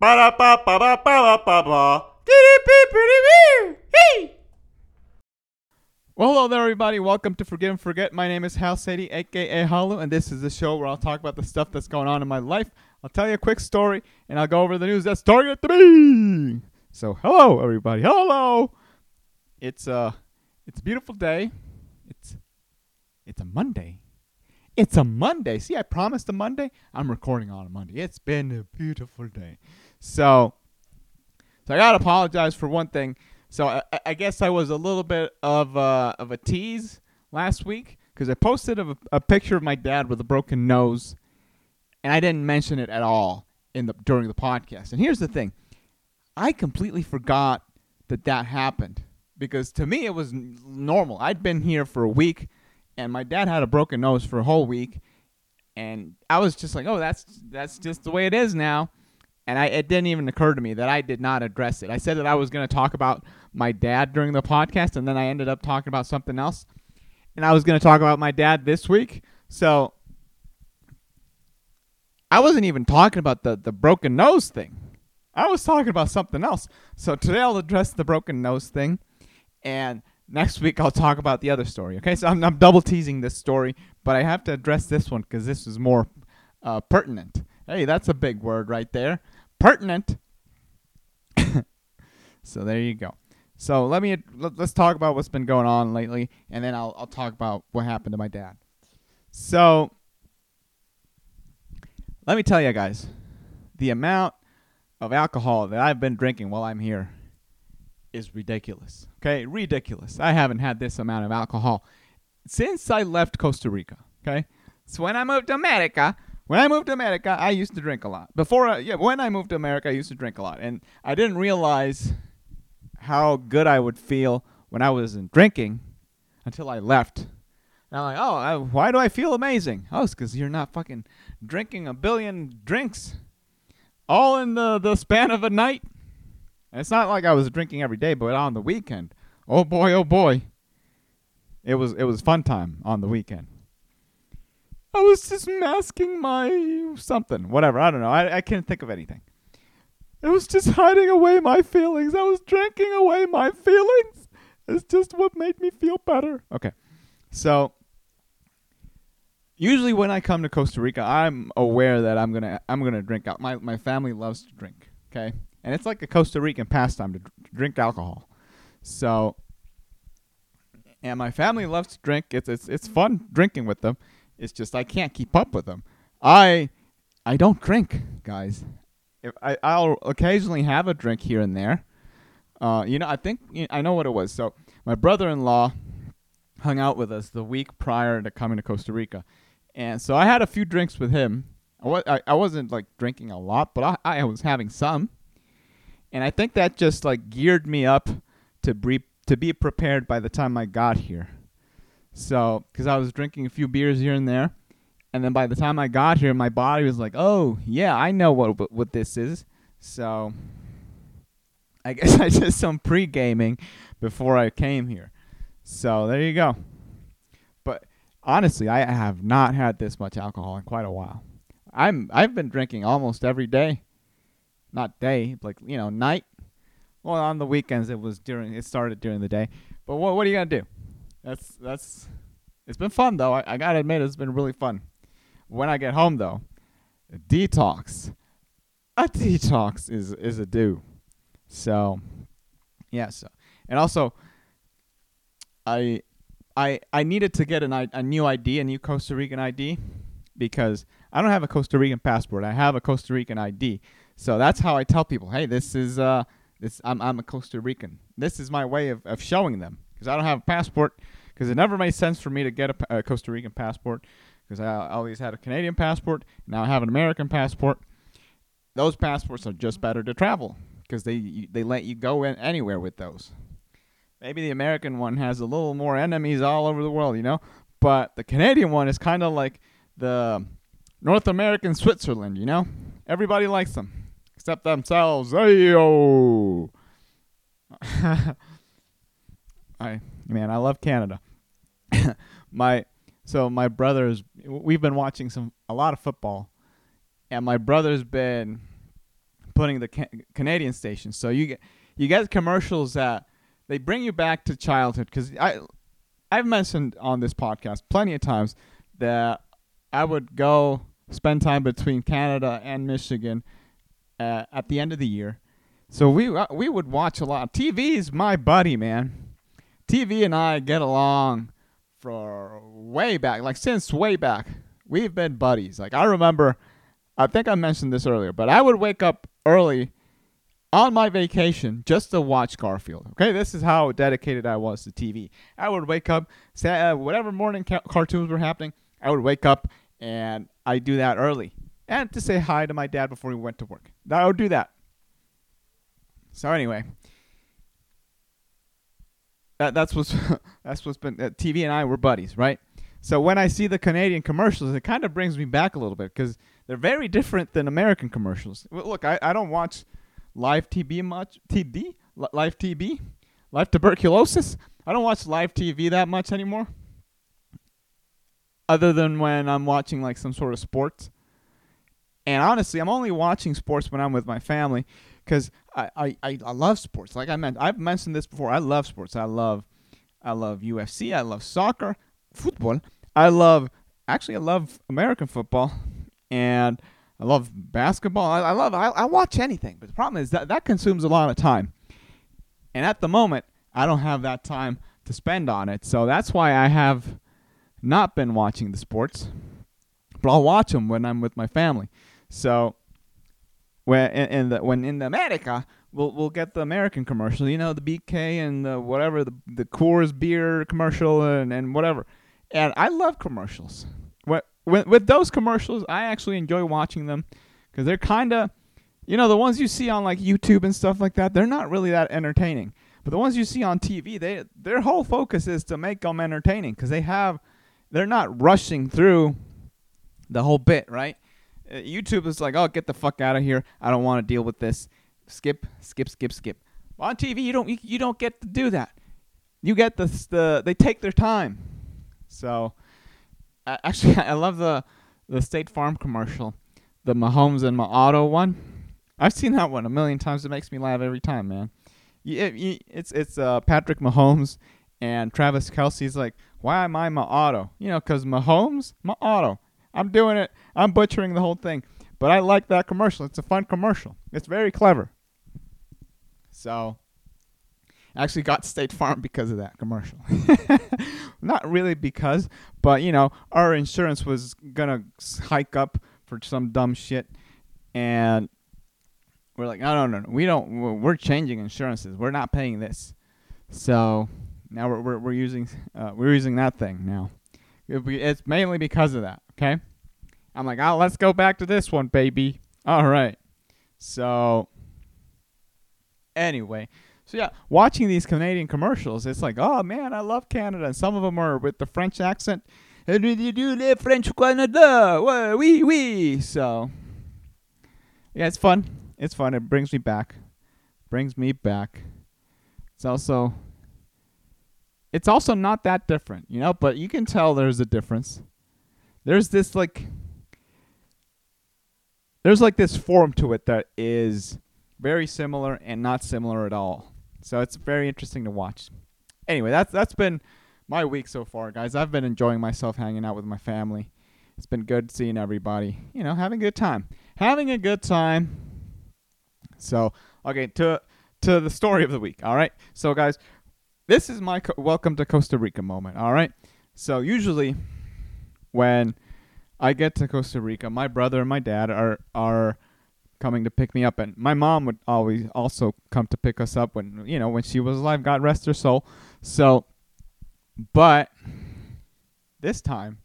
Ba da ba ba ba ba ba ba. Hey. Well, hello there, everybody. Welcome to Forgive and Forget. My name is Hal Sadie, aka Khalu, and this is the show where I'll talk about the stuff that's going on in my life. I'll tell you a quick story, and I'll go over the news that's targeted to me. So, hello, everybody. Hello. It's uh, it's a beautiful day. It's it's a Monday. It's a Monday. See, I promised a Monday. I'm recording on a Monday. It's been a beautiful day. So, so I gotta apologize for one thing. So I, I guess I was a little bit of a, of a tease last week because I posted a, a picture of my dad with a broken nose, and I didn't mention it at all in the during the podcast. And here's the thing, I completely forgot that that happened because to me it was normal. I'd been here for a week, and my dad had a broken nose for a whole week, and I was just like, oh, that's that's just the way it is now. And I, it didn't even occur to me that I did not address it. I said that I was going to talk about my dad during the podcast, and then I ended up talking about something else. And I was going to talk about my dad this week. So I wasn't even talking about the, the broken nose thing. I was talking about something else. So today I'll address the broken nose thing. And next week I'll talk about the other story. Okay, so I'm, I'm double teasing this story, but I have to address this one because this is more uh, pertinent. Hey, that's a big word right there. Pertinent. so there you go. So let me let, us talk about what's been going on lately, and then I'll I'll talk about what happened to my dad. So let me tell you guys, the amount of alcohol that I've been drinking while I'm here is ridiculous. Okay, ridiculous. I haven't had this amount of alcohol since I left Costa Rica. Okay, so when I moved to America, when I moved to America, I used to drink a lot. Before, I, yeah, when I moved to America, I used to drink a lot, and I didn't realize how good I would feel when I wasn't drinking until I left. And I'm like, oh, I, why do I feel amazing? Oh, it's because you're not fucking drinking a billion drinks all in the, the span of a night. And it's not like I was drinking every day, but on the weekend, oh boy, oh boy, it was it was fun time on the weekend. I was just masking my something, whatever. I don't know. I, I can't think of anything. It was just hiding away my feelings. I was drinking away my feelings. It's just what made me feel better. Okay. So usually when I come to Costa Rica, I'm aware that I'm gonna I'm gonna drink out. My my family loves to drink. Okay, and it's like a Costa Rican pastime to dr- drink alcohol. So, and my family loves to drink. It's it's it's fun drinking with them. It's just I can't keep up with them. I I don't drink, guys if I, I'll occasionally have a drink here and there. Uh, you know, I think you know, I know what it was. So my brother-in-law hung out with us the week prior to coming to Costa Rica, and so I had a few drinks with him. I, I, I wasn't like drinking a lot, but I, I was having some, and I think that just like geared me up to be to be prepared by the time I got here. So, because I was drinking a few beers here and there, and then by the time I got here, my body was like, "Oh, yeah, I know what what this is." So I guess I did some pre-gaming before I came here. So there you go. But honestly, I have not had this much alcohol in quite a while. I'm I've been drinking almost every day. Not day, like, you know, night. Well, on the weekends it was during it started during the day. But what what are you to do? That's that's it's been fun though. I, I got to admit it's been really fun. When I get home, though, detox, a detox is is a do. So, yeah. So, and also, I I I needed to get an a new ID, a new Costa Rican ID, because I don't have a Costa Rican passport. I have a Costa Rican ID. So that's how I tell people, hey, this is uh this I'm I'm a Costa Rican. This is my way of, of showing them because I don't have a passport because it never made sense for me to get a, a Costa Rican passport because I always had a Canadian passport. Now I have an American passport. Those passports are just better to travel because they they let you go in anywhere with those. Maybe the American one has a little more enemies all over the world, you know, but the Canadian one is kind of like the North American Switzerland, you know. Everybody likes them except themselves. Ayo. I man, I love Canada. my so my brother's we've been watching some a lot of football, and my brother's been putting the ca- Canadian stations. So you get you get commercials that they bring you back to childhood because I I've mentioned on this podcast plenty of times that I would go spend time between Canada and Michigan uh, at the end of the year. So we uh, we would watch a lot. TV is my buddy, man. TV and I get along for way back, like since way back. We've been buddies. Like I remember, I think I mentioned this earlier, but I would wake up early on my vacation just to watch Garfield. Okay, this is how dedicated I was to TV. I would wake up, say, uh, whatever morning ca- cartoons were happening, I would wake up and I do that early, and to say hi to my dad before he went to work. I would do that. So anyway, that that's what's that's what's been uh, TV and I were buddies, right? So when I see the Canadian commercials, it kind of brings me back a little bit because they're very different than American commercials. Look, I, I don't watch live TB much. TB live TB, live tuberculosis. I don't watch live TV that much anymore. Other than when I'm watching like some sort of sports. And honestly, I'm only watching sports when I'm with my family because I, I, I, love sports. Like I meant, I've mentioned this before. I love sports. I love I love UFC. I love soccer, football. I love actually I love American football, and I love basketball. I, I love I, I watch anything. But the problem is that that consumes a lot of time, and at the moment I don't have that time to spend on it. So that's why I have not been watching the sports, but I'll watch them when I'm with my family. So when in, in the when in America we'll we'll get the American commercial, you know, the BK and the whatever the the Coors beer commercial and and whatever. And I love commercials. What with with those commercials, I actually enjoy watching them because they're kind of, you know, the ones you see on like YouTube and stuff like that. They're not really that entertaining. But the ones you see on TV, they their whole focus is to make them entertaining because they have, they're not rushing through the whole bit, right? Uh, YouTube is like, oh, get the fuck out of here. I don't want to deal with this. Skip, skip, skip, skip. On TV, you don't you, you don't get to do that. You get the the they take their time. So, uh, actually, I love the the State Farm commercial, the Mahomes and my auto one. I've seen that one a million times. It makes me laugh every time, man. You, it, you, it's it's uh, Patrick Mahomes and Travis Kelce's like, why am I my auto? You know, because Mahomes, my auto. I'm doing it. I'm butchering the whole thing. But I like that commercial. It's a fun commercial. It's very clever. So, I actually got State Farm because of that commercial. Not really because, but you know, our insurance was gonna hike up for some dumb shit, and we're like, no, no, no, no. we don't. we're- changing insurances. We're not paying this. So now we're we're, we're using uh, we're using that thing now. It- It's mainly because of that. Okay. I'm like, oh, let's go back to this one, baby. All right. So, anyway, so yeah, watching these Canadian commercials, it's like, oh man, I love Canada. And some of them are with the French accent. "Eh, do French Canada? Oui, oui. So, yeah, it's fun. It's fun. It brings me back. Brings me back. It's also, it's also not that different, you know. But you can tell there's a difference. There's this like there's like this form to it that is very similar and not similar at all. So it's very interesting to watch. Anyway, that's that's been my week so far, guys. I've been enjoying myself hanging out with my family. It's been good seeing everybody. You know, having a good time. Having a good time. So, okay, to to the story of the week, all right? So, guys, this is my co- welcome to Costa Rica moment, all right? So, usually when I get to Costa Rica, my brother and my dad are are coming to pick me up, and my mom would always also come to pick us up when you know when she was alive. God rest her soul. So, but this time,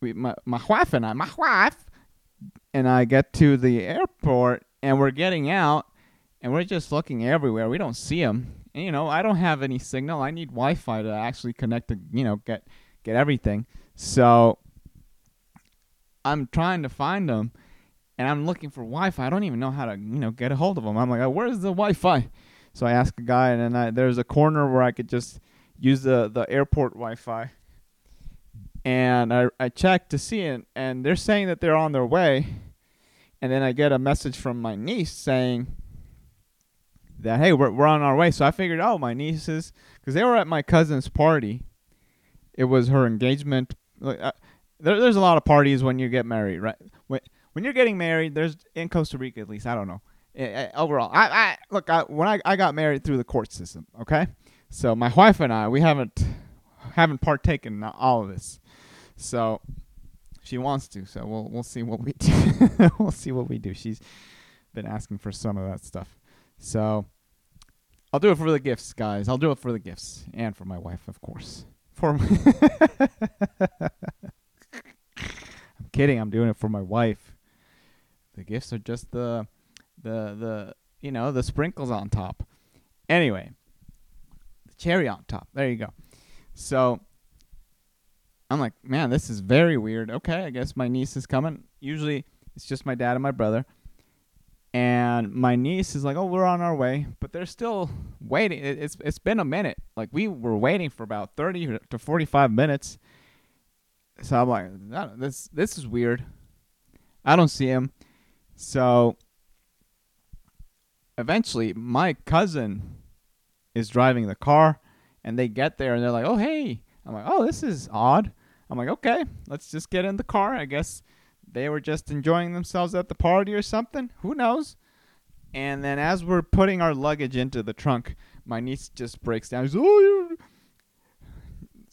we my my wife and I, my wife and I get to the airport, and we're getting out, and we're just looking everywhere. We don't see him. And, you know, I don't have any signal. I need Wi-Fi to actually connect to you know get get everything. So I'm trying to find them, and I'm looking for Wi-Fi. I don't even know how to, you know, get a hold of them. I'm like, oh, where's the Wi-Fi? So I ask a guy, and then I, there's a corner where I could just use the the airport Wi-Fi. And I I checked to see it, and they're saying that they're on their way, and then I get a message from my niece saying that hey, we're we're on our way. So I figured, oh, my nieces, because they were at my cousin's party. It was her engagement. Like, uh, there, there's a lot of parties when you get married, right? When when you're getting married, there's in Costa Rica at least. I don't know. Uh, overall, I, I look. I, when I, I got married through the court system, okay. So my wife and I, we haven't haven't partaken in all of this. So she wants to. So we'll we'll see what we do. we'll see what we do. She's been asking for some of that stuff. So I'll do it for the gifts, guys. I'll do it for the gifts and for my wife, of course. For my I'm kidding. I'm doing it for my wife. The gifts are just the the the you know the sprinkles on top. Anyway, the cherry on top. There you go. So I'm like, man, this is very weird. Okay, I guess my niece is coming. Usually it's just my dad and my brother. And my niece is like, "Oh, we're on our way," but they're still waiting. It's it's been a minute. Like we were waiting for about 30 to 45 minutes. So I'm like, this this is weird. I don't see him. So eventually my cousin is driving the car and they get there and they're like, "Oh, hey." I'm like, "Oh, this is odd." I'm like, "Okay, let's just get in the car. I guess they were just enjoying themselves at the party or something. Who knows?" And then as we're putting our luggage into the trunk, my niece just breaks down. She's, "Oh,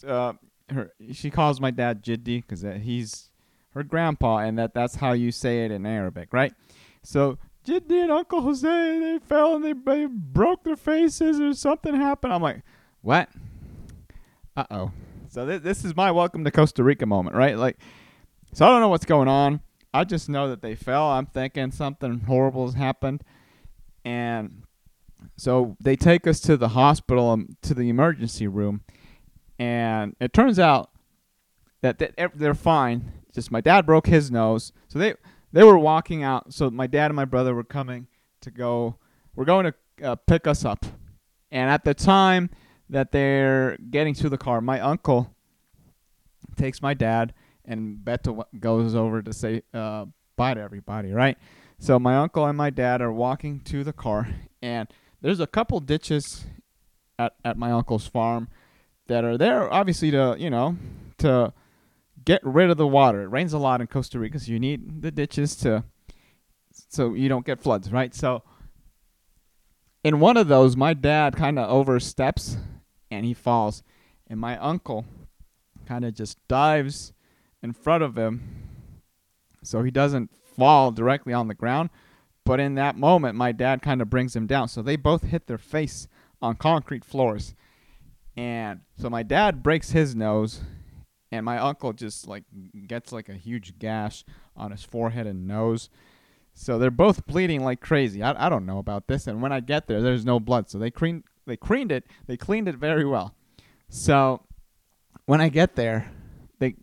uh, her she calls my dad Jiddi because he's her grandpa, and that that's how you say it in Arabic, right? So Jiddi and Uncle Jose, they fell and they, they broke their faces or something happened. I'm like, what? Uh oh. So th- this is my welcome to Costa Rica moment, right? Like, so I don't know what's going on. I just know that they fell. I'm thinking something horrible has happened, and so they take us to the hospital, um, to the emergency room, and it turns out that they're fine. Just my dad broke his nose, so they they were walking out. So my dad and my brother were coming to go. We're going to uh, pick us up, and at the time that they're getting to the car, my uncle takes my dad, and Beto goes over to say uh, bye to everybody. Right. So my uncle and my dad are walking to the car, and there's a couple ditches at at my uncle's farm that are there, obviously to you know to get rid of the water. It rains a lot in Costa Rica, so you need the ditches to so you don't get floods, right? So in one of those, my dad kind of oversteps and he falls, and my uncle kind of just dives in front of him, so he doesn't fall directly on the ground. But in that moment, my dad kind of brings him down, so they both hit their face on concrete floors and so my dad breaks his nose, and my uncle just like gets like a huge gash on his forehead and nose. So they're both bleeding like crazy. I, I don't know about this. And when I get there, there's no blood. So they clean they cleaned it. They cleaned it very well. So when I get there, they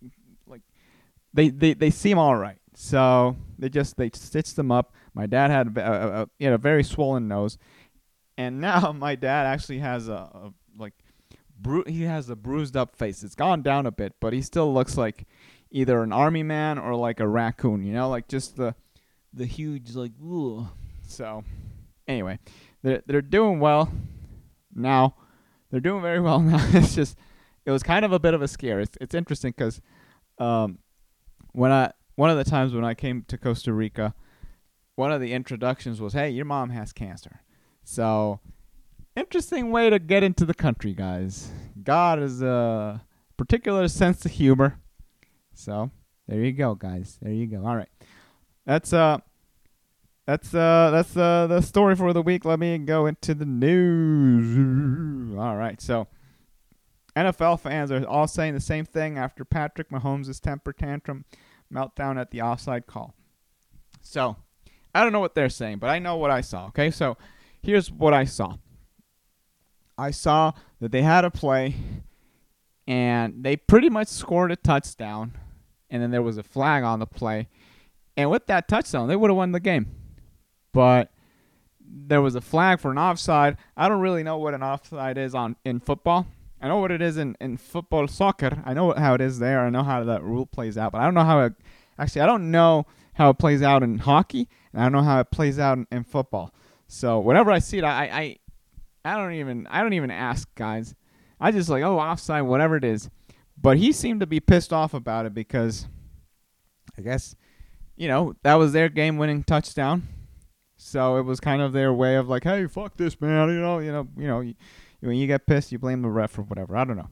they they, they seem all right. So they just they stitched them up. My dad had a, a, a, he had a very swollen nose, and now my dad actually has a, a like bru- he has a bruised up face. It's gone down a bit, but he still looks like either an army man or like a raccoon. You know, like just the the huge like. Ugh. So anyway, they're they're doing well now. They're doing very well now. it's just it was kind of a bit of a scare. It's it's interesting because um, when I one of the times when I came to Costa Rica, one of the introductions was, "Hey, your mom has cancer." So interesting way to get into the country, guys. God is a particular sense of humor. So there you go, guys. There you go. All right, that's uh, that's uh, that's uh, the story for the week. Let me go into the news. All right, so NFL fans are all saying the same thing after Patrick Mahomes' temper tantrum meltdown at the offside call. So I don't know what they're saying, but I know what I saw. Okay, so here's what I saw. I saw that they had a play and they pretty much scored a touchdown and then there was a flag on the play. And with that touchdown, they would have won the game. But there was a flag for an offside. I don't really know what an offside is on in football. I know what it is in, in football soccer. I know how it is there. I know how that rule plays out, but I don't know how it actually I don't know how it plays out in hockey, and I don't know how it plays out in, in football. So whenever I see it, I, I I don't even I don't even ask guys. I just like oh offside whatever it is. But he seemed to be pissed off about it because I guess you know that was their game winning touchdown. So it was kind of their way of like hey fuck this man you know you know you know when you get pissed you blame the ref or whatever I don't know.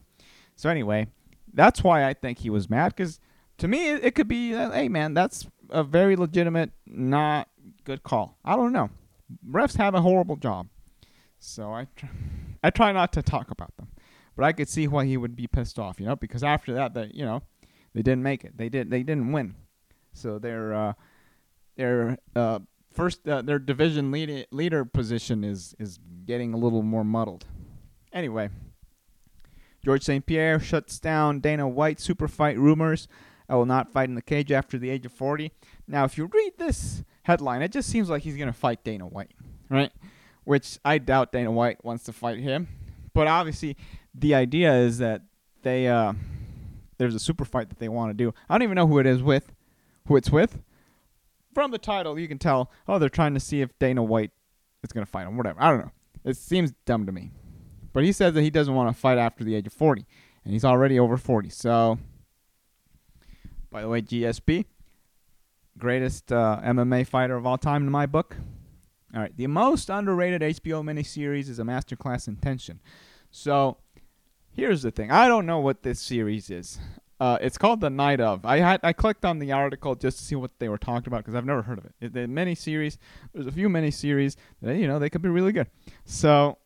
So anyway, that's why I think he was mad because to me it, it could be uh, hey man that's a very legitimate not good call. I don't know. Refs have a horrible job. So I, tr- I try not to talk about them, but I could see why he would be pissed off, you know, because after that, that you know, they didn't make it. They did. They didn't win. So their uh, their uh, first uh, their division lead- leader position is is getting a little more muddled. Anyway, George St. Pierre shuts down Dana White super fight rumors. I will not fight in the cage after the age of 40. Now, if you read this headline, it just seems like he's going to fight Dana White, right? which I doubt Dana White wants to fight him. But obviously, the idea is that they uh, there's a super fight that they want to do. I don't even know who it is with, who it's with. From the title, you can tell. Oh, they're trying to see if Dana White is going to fight him. Whatever. I don't know. It seems dumb to me. But he says that he doesn't want to fight after the age of 40, and he's already over 40. So, by the way, GSP, greatest uh, MMA fighter of all time in my book. All right, the most underrated HBO miniseries is a masterclass in tension. So, here's the thing: I don't know what this series is. Uh, it's called The Night of. I had I clicked on the article just to see what they were talking about because I've never heard of it. the miniseries, there's a few miniseries that you know they could be really good. So,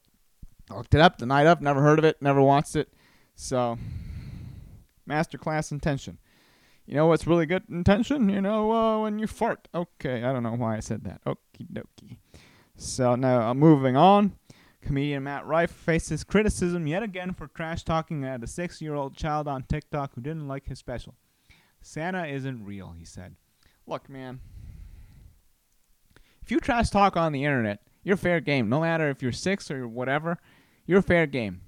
I looked it up. The Night of. Never heard of it. Never watched it. So, masterclass in tension. You know what's really good intention? You know, uh, when you fart. Okay, I don't know why I said that. Okie dokie. So now I'm moving on. Comedian Matt Rife faces criticism yet again for trash talking at a six year old child on TikTok who didn't like his special. Santa isn't real, he said. Look, man. If you trash talk on the internet, you're fair game. No matter if you're six or whatever, you're fair game.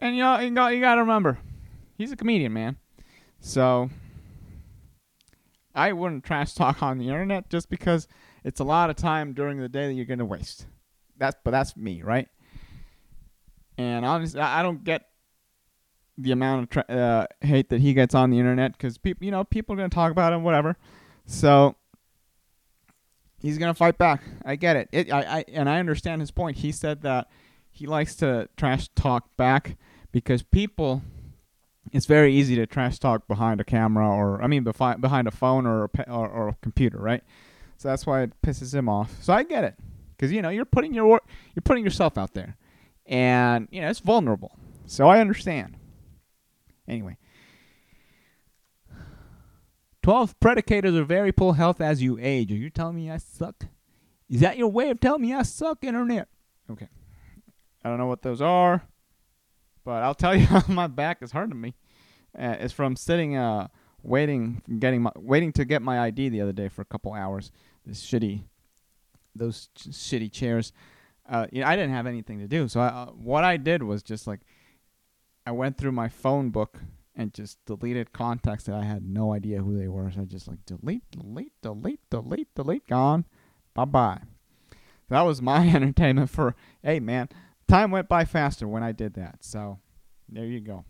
And you know, you got you got to remember, he's a comedian, man. So I wouldn't trash talk on the internet just because it's a lot of time during the day that you're gonna waste. That's but that's me, right? And honestly, I don't get the amount of tra- uh, hate that he gets on the internet because people, you know, people are gonna talk about him, whatever. So he's gonna fight back. I get it. It, I, I, and I understand his point. He said that he likes to trash talk back because people it's very easy to trash talk behind a camera or I mean befi- behind a phone or a pe- or, or, a computer, right? So that's why it pisses him off. So I get it because you know you're putting your wor- you're putting yourself out there, and you know it's vulnerable. So I understand. Anyway, twelve predicators of very poor health as you age. Are you telling me I suck? Is that your way of telling me I suck, internet? Okay, I don't know what those are. But I'll tell you, how my back is hurting me. Uh, it's from sitting, uh, waiting, getting my, waiting to get my ID the other day for a couple hours. This shitty, those ch- shitty chairs. Uh, you know, I didn't have anything to do, so I, uh, what I did was just like, I went through my phone book and just deleted contacts that I had no idea who they were. So I just like delete, delete, delete, delete, delete, gone, bye bye. That was my entertainment for. Hey man, time went by faster when I did that. So there you go.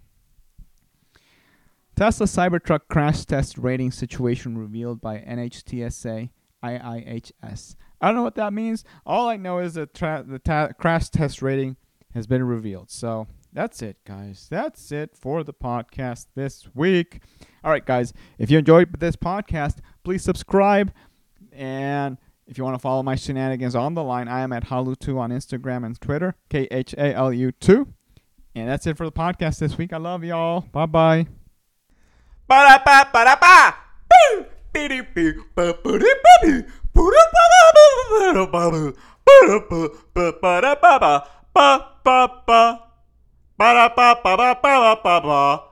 Tesla Cybertruck crash test rating situation revealed by NHTSA IIHS. I don't know what that means. All I know is that tra- the ta- crash test rating has been revealed. So that's it, guys. That's it for the podcast this week. All right, guys. If you enjoyed this podcast, please subscribe and if you want to follow my shenanigans on the line, I am at Khalu2 on Instagram and Twitter, K H A L U 2. And that's it for the podcast this week. I love y'all. Bye bye. Ba da ba ba da ba! Ba ba ba! Ba ba ba ba ba ba ba ba ba ba ba ba ba ba ba ba ba ba ba ba